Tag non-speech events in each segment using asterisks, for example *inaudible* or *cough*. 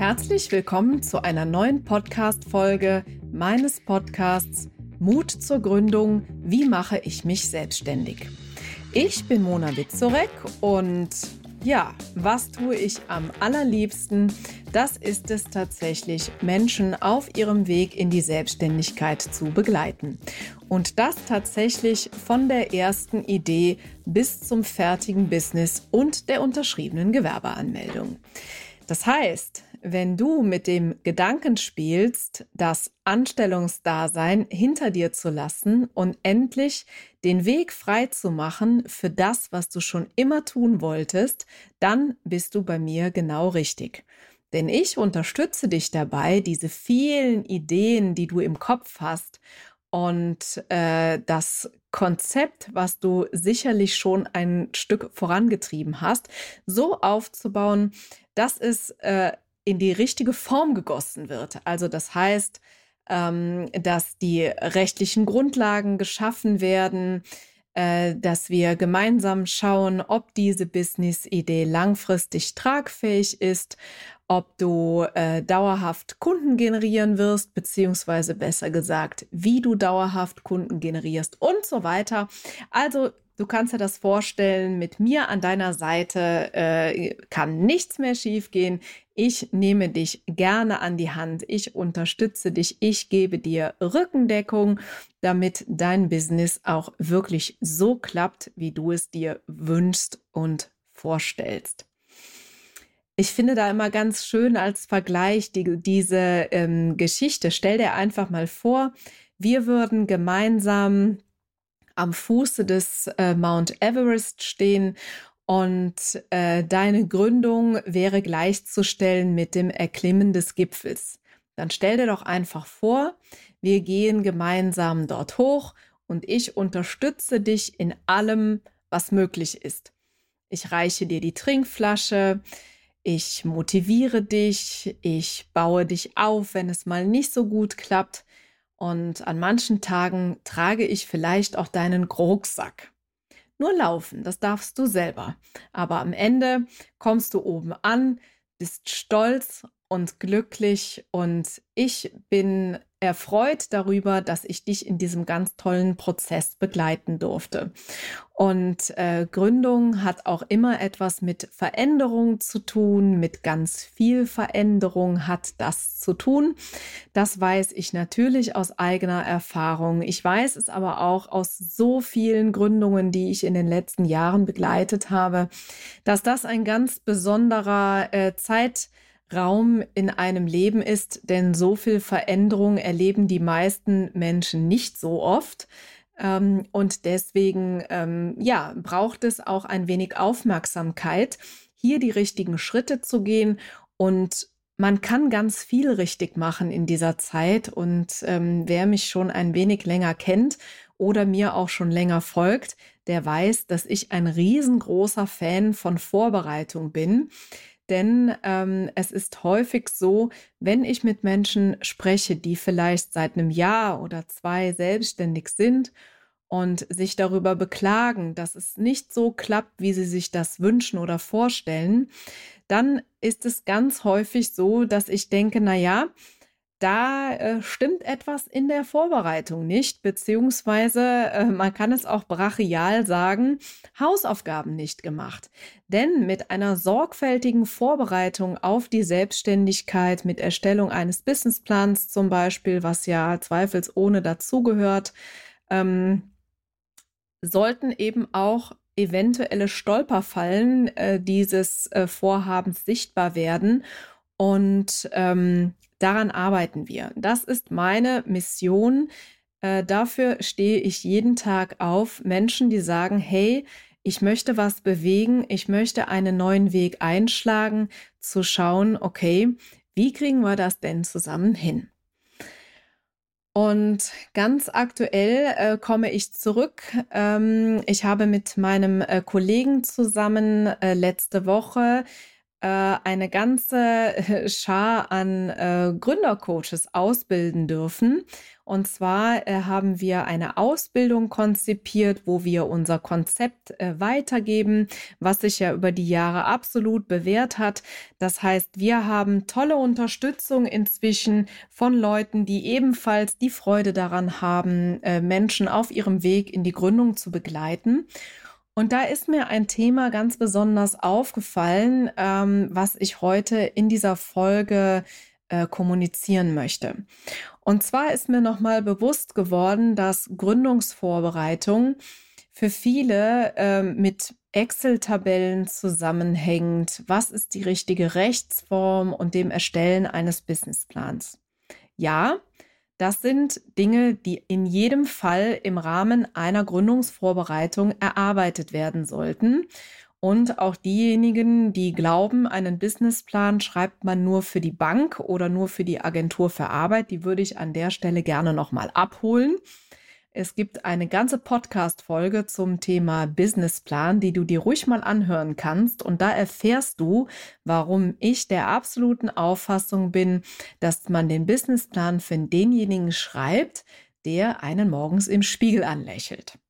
Herzlich willkommen zu einer neuen Podcast-Folge meines Podcasts Mut zur Gründung. Wie mache ich mich selbstständig? Ich bin Mona Witzorek und ja, was tue ich am allerliebsten? Das ist es tatsächlich, Menschen auf ihrem Weg in die Selbstständigkeit zu begleiten. Und das tatsächlich von der ersten Idee bis zum fertigen Business und der unterschriebenen Gewerbeanmeldung. Das heißt, wenn du mit dem Gedanken spielst, das Anstellungsdasein hinter dir zu lassen und endlich den Weg frei zu machen für das, was du schon immer tun wolltest, dann bist du bei mir genau richtig. Denn ich unterstütze dich dabei, diese vielen Ideen, die du im Kopf hast und äh, das Konzept, was du sicherlich schon ein Stück vorangetrieben hast, so aufzubauen, dass es äh, in die richtige Form gegossen wird. Also das heißt, ähm, dass die rechtlichen Grundlagen geschaffen werden, äh, dass wir gemeinsam schauen, ob diese Business-Idee langfristig tragfähig ist, ob du äh, dauerhaft Kunden generieren wirst, beziehungsweise besser gesagt, wie du dauerhaft Kunden generierst und so weiter. Also Du kannst dir das vorstellen, mit mir an deiner Seite äh, kann nichts mehr schiefgehen. Ich nehme dich gerne an die Hand. Ich unterstütze dich. Ich gebe dir Rückendeckung, damit dein Business auch wirklich so klappt, wie du es dir wünschst und vorstellst. Ich finde da immer ganz schön als Vergleich die, diese ähm, Geschichte. Stell dir einfach mal vor, wir würden gemeinsam am Fuße des äh, Mount Everest stehen und äh, deine Gründung wäre gleichzustellen mit dem Erklimmen des Gipfels. Dann stell dir doch einfach vor, wir gehen gemeinsam dort hoch und ich unterstütze dich in allem, was möglich ist. Ich reiche dir die Trinkflasche, ich motiviere dich, ich baue dich auf, wenn es mal nicht so gut klappt. Und an manchen Tagen trage ich vielleicht auch deinen Rucksack. Nur laufen, das darfst du selber. Aber am Ende kommst du oben an, bist stolz und glücklich und ich bin erfreut darüber, dass ich dich in diesem ganz tollen Prozess begleiten durfte. Und äh, Gründung hat auch immer etwas mit Veränderung zu tun, mit ganz viel Veränderung hat das zu tun. Das weiß ich natürlich aus eigener Erfahrung. Ich weiß es aber auch aus so vielen Gründungen, die ich in den letzten Jahren begleitet habe, dass das ein ganz besonderer äh, Zeit Raum in einem Leben ist, denn so viel Veränderung erleben die meisten Menschen nicht so oft. Ähm, und deswegen, ähm, ja, braucht es auch ein wenig Aufmerksamkeit, hier die richtigen Schritte zu gehen. Und man kann ganz viel richtig machen in dieser Zeit. Und ähm, wer mich schon ein wenig länger kennt oder mir auch schon länger folgt, der weiß, dass ich ein riesengroßer Fan von Vorbereitung bin. Denn ähm, es ist häufig so, wenn ich mit Menschen spreche, die vielleicht seit einem Jahr oder zwei selbstständig sind und sich darüber beklagen, dass es nicht so klappt, wie sie sich das wünschen oder vorstellen, dann ist es ganz häufig so, dass ich denke, na ja, da äh, stimmt etwas in der Vorbereitung nicht, beziehungsweise äh, man kann es auch brachial sagen, Hausaufgaben nicht gemacht. Denn mit einer sorgfältigen Vorbereitung auf die Selbstständigkeit, mit Erstellung eines Businessplans zum Beispiel, was ja zweifelsohne dazugehört, ähm, sollten eben auch eventuelle Stolperfallen äh, dieses äh, Vorhabens sichtbar werden. Und ähm, Daran arbeiten wir. Das ist meine Mission. Äh, dafür stehe ich jeden Tag auf. Menschen, die sagen, hey, ich möchte was bewegen, ich möchte einen neuen Weg einschlagen, zu schauen, okay, wie kriegen wir das denn zusammen hin? Und ganz aktuell äh, komme ich zurück. Ähm, ich habe mit meinem äh, Kollegen zusammen äh, letzte Woche eine ganze Schar an äh, Gründercoaches ausbilden dürfen. Und zwar äh, haben wir eine Ausbildung konzipiert, wo wir unser Konzept äh, weitergeben, was sich ja über die Jahre absolut bewährt hat. Das heißt, wir haben tolle Unterstützung inzwischen von Leuten, die ebenfalls die Freude daran haben, äh, Menschen auf ihrem Weg in die Gründung zu begleiten. Und da ist mir ein Thema ganz besonders aufgefallen, ähm, was ich heute in dieser Folge äh, kommunizieren möchte. Und zwar ist mir nochmal bewusst geworden, dass Gründungsvorbereitung für viele äh, mit Excel-Tabellen zusammenhängt. Was ist die richtige Rechtsform und dem Erstellen eines Businessplans? Ja, das sind Dinge, die in jedem Fall im Rahmen einer Gründungsvorbereitung erarbeitet werden sollten. Und auch diejenigen, die glauben, einen Businessplan schreibt man nur für die Bank oder nur für die Agentur für Arbeit, die würde ich an der Stelle gerne nochmal abholen. Es gibt eine ganze Podcast-Folge zum Thema Businessplan, die du dir ruhig mal anhören kannst. Und da erfährst du, warum ich der absoluten Auffassung bin, dass man den Businessplan für denjenigen schreibt, der einen morgens im Spiegel anlächelt.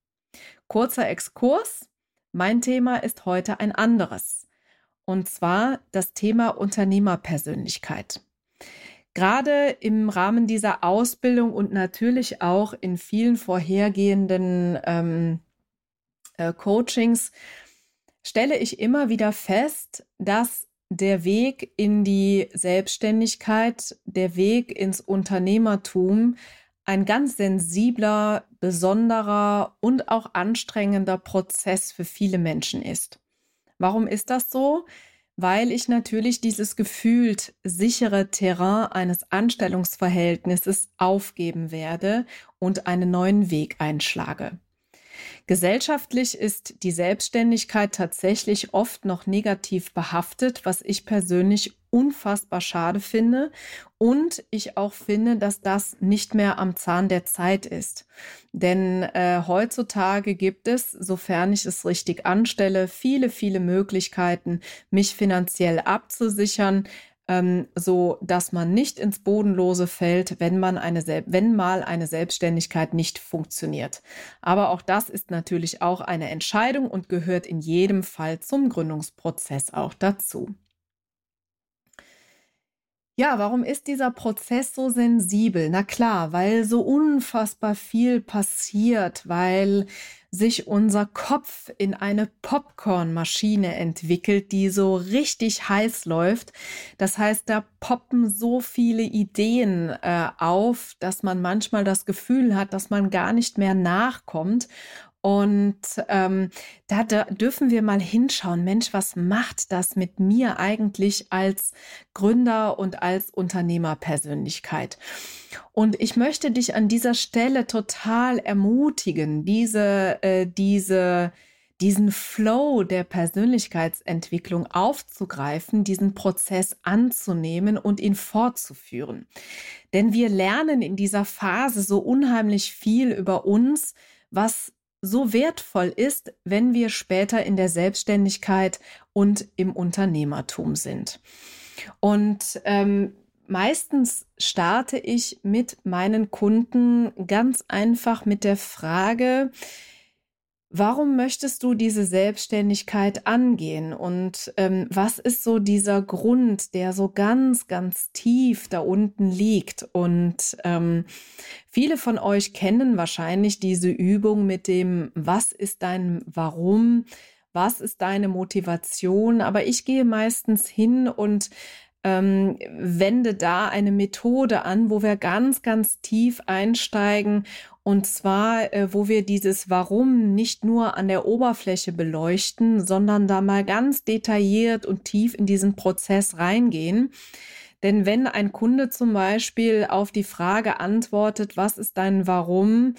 Kurzer Exkurs. Mein Thema ist heute ein anderes. Und zwar das Thema Unternehmerpersönlichkeit. Gerade im Rahmen dieser Ausbildung und natürlich auch in vielen vorhergehenden ähm, äh, Coachings stelle ich immer wieder fest, dass der Weg in die Selbstständigkeit, der Weg ins Unternehmertum ein ganz sensibler, besonderer und auch anstrengender Prozess für viele Menschen ist. Warum ist das so? Weil ich natürlich dieses gefühlt sichere Terrain eines Anstellungsverhältnisses aufgeben werde und einen neuen Weg einschlage. Gesellschaftlich ist die Selbstständigkeit tatsächlich oft noch negativ behaftet, was ich persönlich unfassbar schade finde und ich auch finde, dass das nicht mehr am Zahn der Zeit ist. Denn äh, heutzutage gibt es, sofern ich es richtig anstelle, viele, viele Möglichkeiten, mich finanziell abzusichern, ähm, so dass man nicht ins Bodenlose fällt, wenn man eine, wenn mal eine Selbstständigkeit nicht funktioniert. Aber auch das ist natürlich auch eine Entscheidung und gehört in jedem Fall zum Gründungsprozess auch dazu. Ja, warum ist dieser Prozess so sensibel? Na klar, weil so unfassbar viel passiert, weil sich unser Kopf in eine Popcornmaschine entwickelt, die so richtig heiß läuft. Das heißt, da poppen so viele Ideen äh, auf, dass man manchmal das Gefühl hat, dass man gar nicht mehr nachkommt. Und ähm, da, da dürfen wir mal hinschauen, Mensch, was macht das mit mir eigentlich als Gründer und als Unternehmerpersönlichkeit? Und ich möchte dich an dieser Stelle total ermutigen, diese, äh, diese, diesen Flow der Persönlichkeitsentwicklung aufzugreifen, diesen Prozess anzunehmen und ihn fortzuführen. Denn wir lernen in dieser Phase so unheimlich viel über uns, was so wertvoll ist, wenn wir später in der Selbstständigkeit und im Unternehmertum sind. Und ähm, meistens starte ich mit meinen Kunden ganz einfach mit der Frage, Warum möchtest du diese Selbstständigkeit angehen? Und ähm, was ist so dieser Grund, der so ganz, ganz tief da unten liegt? Und ähm, viele von euch kennen wahrscheinlich diese Übung mit dem, was ist dein Warum? Was ist deine Motivation? Aber ich gehe meistens hin und ähm, wende da eine Methode an, wo wir ganz, ganz tief einsteigen und zwar, äh, wo wir dieses Warum nicht nur an der Oberfläche beleuchten, sondern da mal ganz detailliert und tief in diesen Prozess reingehen. Denn wenn ein Kunde zum Beispiel auf die Frage antwortet, was ist dein Warum,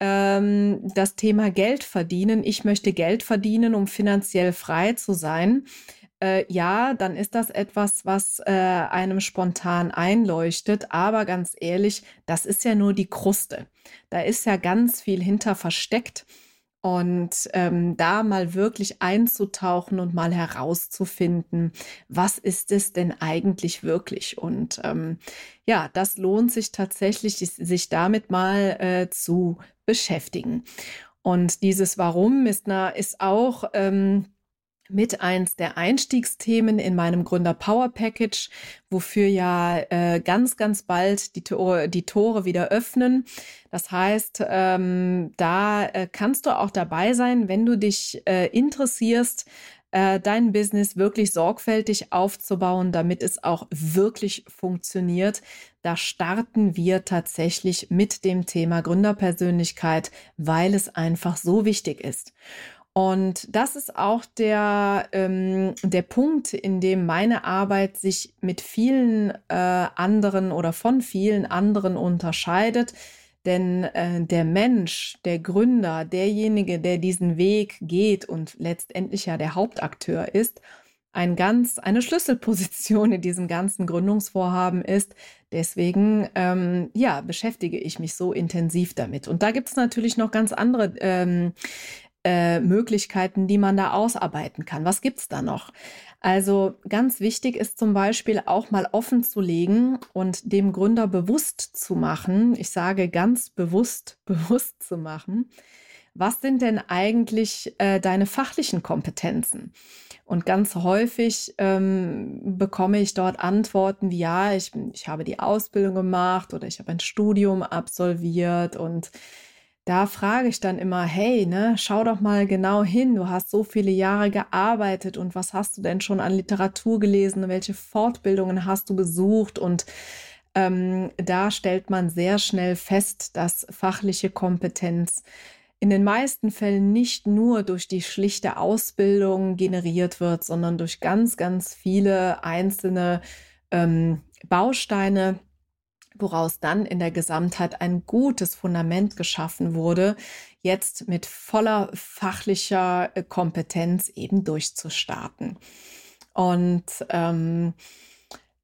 ähm, das Thema Geld verdienen, ich möchte Geld verdienen, um finanziell frei zu sein, äh, ja, dann ist das etwas, was äh, einem spontan einleuchtet. Aber ganz ehrlich, das ist ja nur die Kruste. Da ist ja ganz viel hinter versteckt. und ähm, da mal wirklich einzutauchen und mal herauszufinden, was ist es denn eigentlich wirklich? Und ähm, ja, das lohnt sich tatsächlich, sich damit mal äh, zu beschäftigen. Und dieses Warum ist, na, ist auch ähm, mit eins der Einstiegsthemen in meinem Gründer Power Package, wofür ja äh, ganz, ganz bald die Tore, die Tore wieder öffnen. Das heißt, ähm, da äh, kannst du auch dabei sein, wenn du dich äh, interessierst, äh, dein Business wirklich sorgfältig aufzubauen, damit es auch wirklich funktioniert. Da starten wir tatsächlich mit dem Thema Gründerpersönlichkeit, weil es einfach so wichtig ist. Und das ist auch der, ähm, der Punkt, in dem meine Arbeit sich mit vielen äh, anderen oder von vielen anderen unterscheidet. Denn äh, der Mensch, der Gründer, derjenige, der diesen Weg geht und letztendlich ja der Hauptakteur ist, ein ganz, eine Schlüsselposition in diesem ganzen Gründungsvorhaben ist. Deswegen, ähm, ja, beschäftige ich mich so intensiv damit. Und da gibt es natürlich noch ganz andere ähm, äh, Möglichkeiten, die man da ausarbeiten kann. Was gibt's da noch? Also ganz wichtig ist zum Beispiel auch mal offen zu legen und dem Gründer bewusst zu machen. Ich sage ganz bewusst, *laughs* bewusst zu machen. Was sind denn eigentlich äh, deine fachlichen Kompetenzen? Und ganz häufig ähm, bekomme ich dort Antworten wie, ja, ich, ich habe die Ausbildung gemacht oder ich habe ein Studium absolviert und da frage ich dann immer, hey, ne, schau doch mal genau hin, du hast so viele Jahre gearbeitet und was hast du denn schon an Literatur gelesen, welche Fortbildungen hast du besucht und ähm, da stellt man sehr schnell fest, dass fachliche Kompetenz in den meisten Fällen nicht nur durch die schlichte Ausbildung generiert wird, sondern durch ganz, ganz viele einzelne ähm, Bausteine, woraus dann in der Gesamtheit ein gutes Fundament geschaffen wurde, jetzt mit voller fachlicher äh, Kompetenz eben durchzustarten. Und ähm,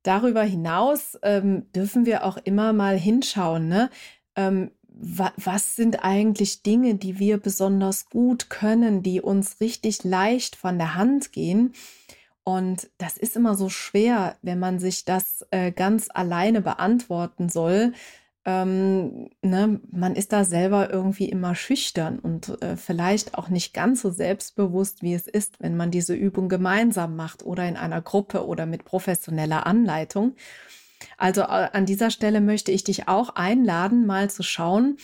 darüber hinaus ähm, dürfen wir auch immer mal hinschauen, ne? Ähm, wa was sind eigentlich Dinge, die wir besonders gut können, die uns richtig leicht von der Hand gehen und das ist immer so schwer, wenn man sich das äh, ganz alleine beantworten soll. Ähm, ne, man ist da selber irgendwie immer schüchtern und äh, vielleicht auch nicht ganz so selbstbewusst, wie es ist, wenn man diese Übung gemeinsam macht oder in einer Gruppe oder mit professioneller Anleitung. Also äh, an dieser Stelle möchte ich dich auch einladen, mal zu schauen,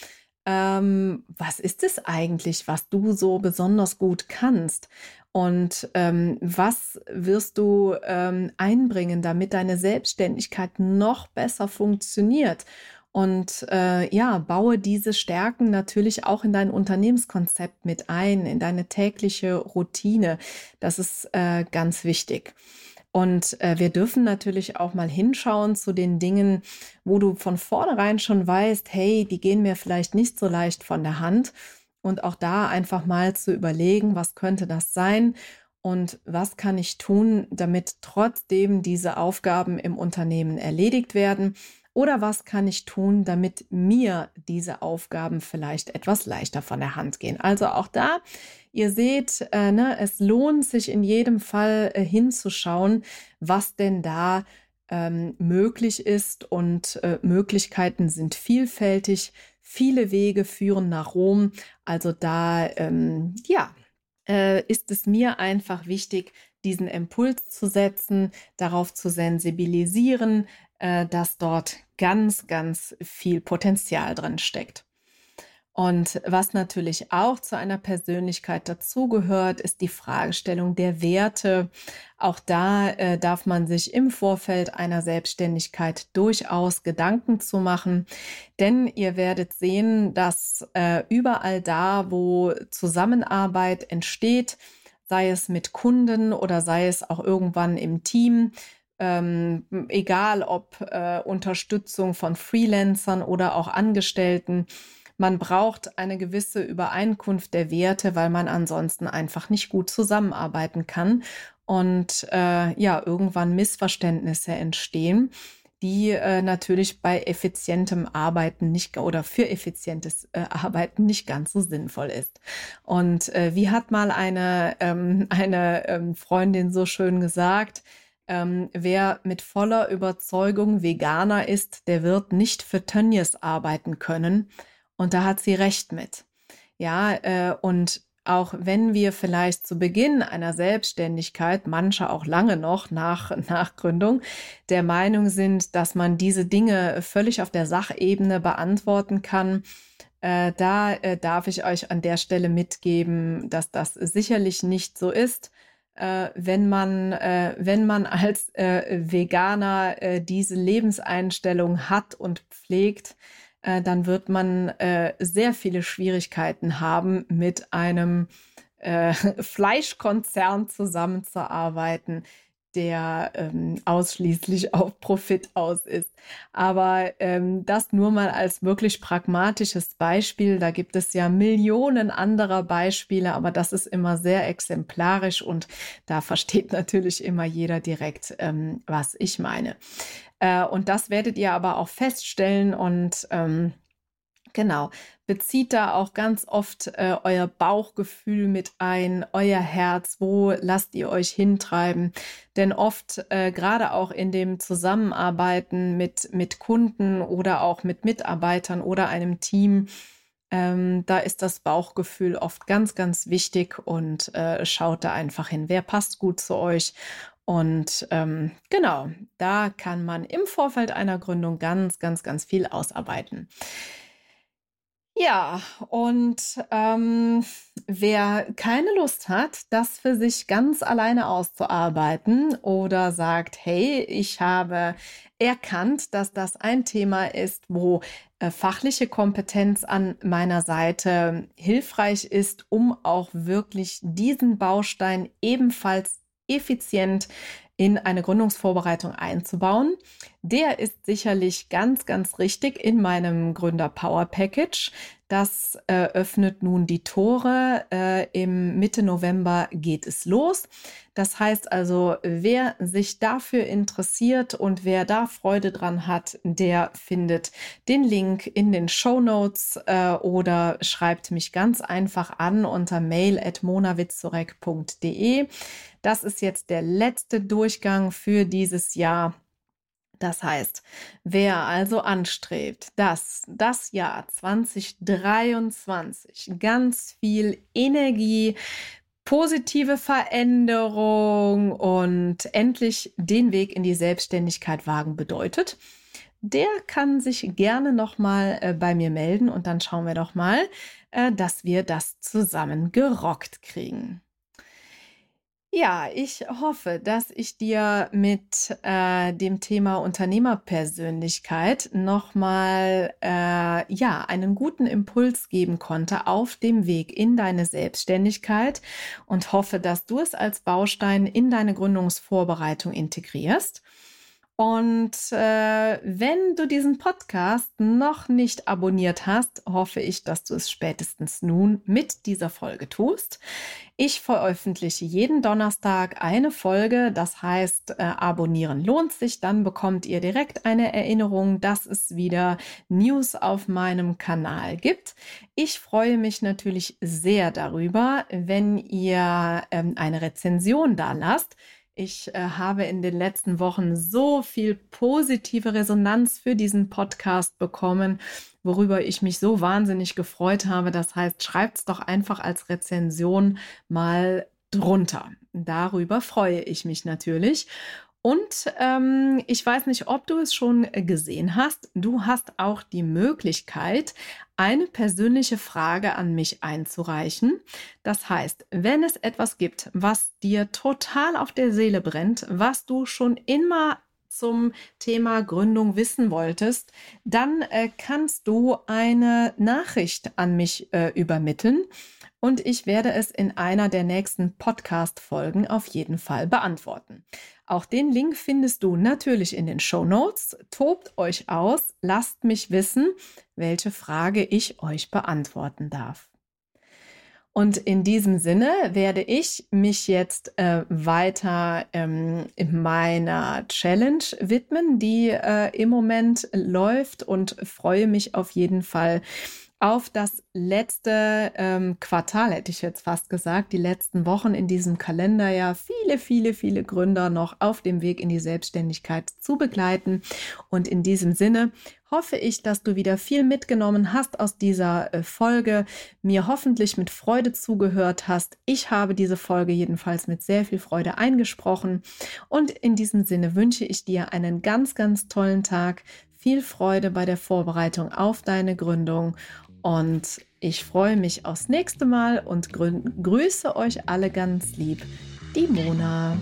ähm, was ist es eigentlich, was du so besonders gut kannst? Und ähm, was wirst du ähm, einbringen, damit deine Selbstständigkeit noch besser funktioniert? Und äh, ja, baue diese Stärken natürlich auch in dein Unternehmenskonzept mit ein, in deine tägliche Routine. Das ist äh, ganz wichtig. Und äh, wir dürfen natürlich auch mal hinschauen zu den Dingen, wo du von vornherein schon weißt, hey, die gehen mir vielleicht nicht so leicht von der Hand und auch da einfach mal zu überlegen, was könnte das sein und was kann ich tun, damit trotzdem diese Aufgaben im Unternehmen erledigt werden oder was kann ich tun, damit mir diese Aufgaben vielleicht etwas leichter von der Hand gehen. Also auch da, ihr seht, äh, ne, es lohnt sich in jedem Fall äh, hinzuschauen, was denn da ähm, möglich ist und äh, Möglichkeiten sind vielfältig. Viele Wege führen nach Rom. Also da, ähm, ja, äh, ist es mir einfach wichtig, diesen Impuls zu setzen, darauf zu sensibilisieren, äh, dass dort ganz, ganz viel Potenzial drin steckt. Und was natürlich auch zu einer Persönlichkeit dazugehört, ist die Fragestellung der Werte. Auch da äh, darf man sich im Vorfeld einer Selbstständigkeit durchaus Gedanken zu machen. Denn ihr werdet sehen, dass äh, überall da, wo Zusammenarbeit entsteht, sei es mit Kunden oder sei es auch irgendwann im Team, ähm, egal ob äh, Unterstützung von Freelancern oder auch Angestellten, man braucht eine gewisse Übereinkunft der Werte, weil man ansonsten einfach nicht gut zusammenarbeiten kann und äh, ja, irgendwann Missverständnisse entstehen, die äh, natürlich bei effizientem Arbeiten nicht oder für effizientes äh, Arbeiten nicht ganz so sinnvoll ist. Und äh, wie hat mal eine, ähm, eine ähm, Freundin so schön gesagt, ähm, wer mit voller Überzeugung Veganer ist, der wird nicht für Tönnies arbeiten können. Und da hat sie recht mit. Ja, äh, und auch wenn wir vielleicht zu Beginn einer Selbstständigkeit, manche auch lange noch nach, *laughs* nach Gründung, der Meinung sind, dass man diese Dinge völlig auf der Sachebene beantworten kann, äh, da äh, darf ich euch an der Stelle mitgeben, dass das sicherlich nicht so ist. Äh, wenn man, äh, wenn man als äh, Veganer äh, diese Lebenseinstellung hat und pflegt, äh, dann wird man äh, sehr viele Schwierigkeiten haben, mit einem äh, *laughs* Fleischkonzern zusammenzuarbeiten, der ähm, ausschließlich *laughs* auf Profit aus ist. Aber ähm, das nur mal als wirklich pragmatisches Beispiel. Da gibt es ja Millionen anderer Beispiele, aber das ist immer sehr exemplarisch und da versteht *laughs* natürlich immer jeder direkt, ähm, was ich meine. Äh, und das werdet ihr aber auch feststellen und ähm, Genau, bezieht da auch ganz oft äh, euer Bauchgefühl mit ein, euer Herz, wo lasst ihr euch hintreiben? Denn oft, äh, gerade auch in dem Zusammenarbeiten mit, mit Kunden oder auch mit Mitarbeitern oder einem Team, ähm, da ist das Bauchgefühl oft ganz, ganz wichtig und äh, schaut da einfach hin, wer passt gut zu euch und ähm, genau, da kann man im Vorfeld einer Gründung ganz, ganz, ganz viel ausarbeiten. Ja, und ähm, wer keine Lust hat, das für sich ganz alleine auszuarbeiten oder sagt, hey, ich habe erkannt, dass das ein Thema ist, wo äh, fachliche Kompetenz an meiner Seite hilfreich ist, um auch wirklich diesen Baustein ebenfalls effizient in eine Gründungsvorbereitung einzubauen. Der ist sicherlich ganz, ganz richtig in meinem Gründer Power Package. Das äh, öffnet nun die Tore. Äh, Im Mitte November geht es los. Das heißt also, wer sich dafür interessiert und wer da Freude dran hat, der findet den Link in den Show Notes äh, oder schreibt mich ganz einfach an unter mail at monawitzurek.de. Das ist jetzt der letzte Durchgang für dieses Jahr. Das heißt, wer also anstrebt, dass das Jahr 2023 ganz viel Energie, positive Veränderung und endlich den Weg in die Selbstständigkeit wagen bedeutet, der kann sich gerne nochmal äh, bei mir melden und dann schauen wir doch mal, äh, dass wir das zusammen gerockt kriegen. Ja, ich hoffe, dass ich dir mit äh, dem Thema Unternehmerpersönlichkeit nochmal äh, ja, einen guten Impuls geben konnte auf dem Weg in deine Selbstständigkeit und hoffe, dass du es als Baustein in deine Gründungsvorbereitung integrierst. Und äh, wenn du diesen Podcast noch nicht abonniert hast, hoffe ich, dass du es spätestens nun mit dieser Folge tust. Ich veröffentliche jeden Donnerstag eine Folge, das heißt, äh, abonnieren lohnt sich, dann bekommt ihr direkt eine Erinnerung, dass es wieder News auf meinem Kanal gibt. Ich freue mich natürlich sehr darüber, wenn ihr ähm, eine Rezension da lasst. Ich äh, habe in den letzten Wochen so viel positive Resonanz für diesen Podcast bekommen, worüber ich mich so wahnsinnig gefreut habe. Das heißt, schreibt es doch einfach als Rezension mal drunter. Darüber freue ich mich natürlich. Und ähm, ich weiß nicht, ob du es schon gesehen hast. Du hast auch die Möglichkeit, eine persönliche Frage an mich einzureichen. Das heißt, wenn es etwas gibt, was dir total auf der Seele brennt, was du schon immer zum Thema Gründung wissen wolltest, dann äh, kannst du eine Nachricht an mich äh, übermitteln und ich werde es in einer der nächsten Podcast-Folgen auf jeden Fall beantworten. Auch den Link findest du natürlich in den Show Notes. Tobt euch aus, lasst mich wissen, welche Frage ich euch beantworten darf. Und in diesem Sinne werde ich mich jetzt äh, weiter ähm, in meiner Challenge widmen, die äh, im Moment läuft und freue mich auf jeden Fall auf das letzte ähm, Quartal, hätte ich jetzt fast gesagt, die letzten Wochen in diesem Kalenderjahr viele, viele, viele Gründer noch auf dem Weg in die Selbstständigkeit zu begleiten. Und in diesem Sinne hoffe ich, dass du wieder viel mitgenommen hast aus dieser äh, Folge, mir hoffentlich mit Freude zugehört hast. Ich habe diese Folge jedenfalls mit sehr viel Freude eingesprochen. Und in diesem Sinne wünsche ich dir einen ganz, ganz tollen Tag. Viel Freude bei der Vorbereitung auf deine Gründung und ich freue mich aufs nächste Mal und grüße euch alle ganz lieb. Die Mona.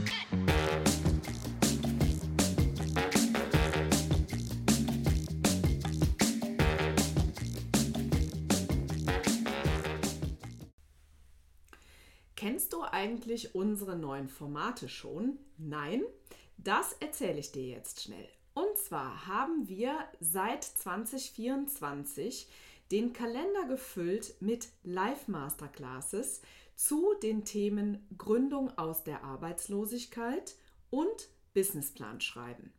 Kennst du eigentlich unsere neuen Formate schon? Nein? Das erzähle ich dir jetzt schnell. Und zwar haben wir seit 2024 den Kalender gefüllt mit Live-Masterclasses zu den Themen Gründung aus der Arbeitslosigkeit und Businessplan schreiben.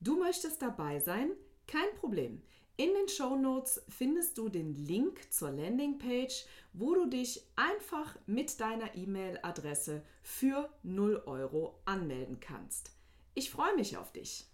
Du möchtest dabei sein? Kein Problem. In den Show Notes findest du den Link zur Landingpage, wo du dich einfach mit deiner E-Mail-Adresse für 0 Euro anmelden kannst. Ich freue mich auf dich.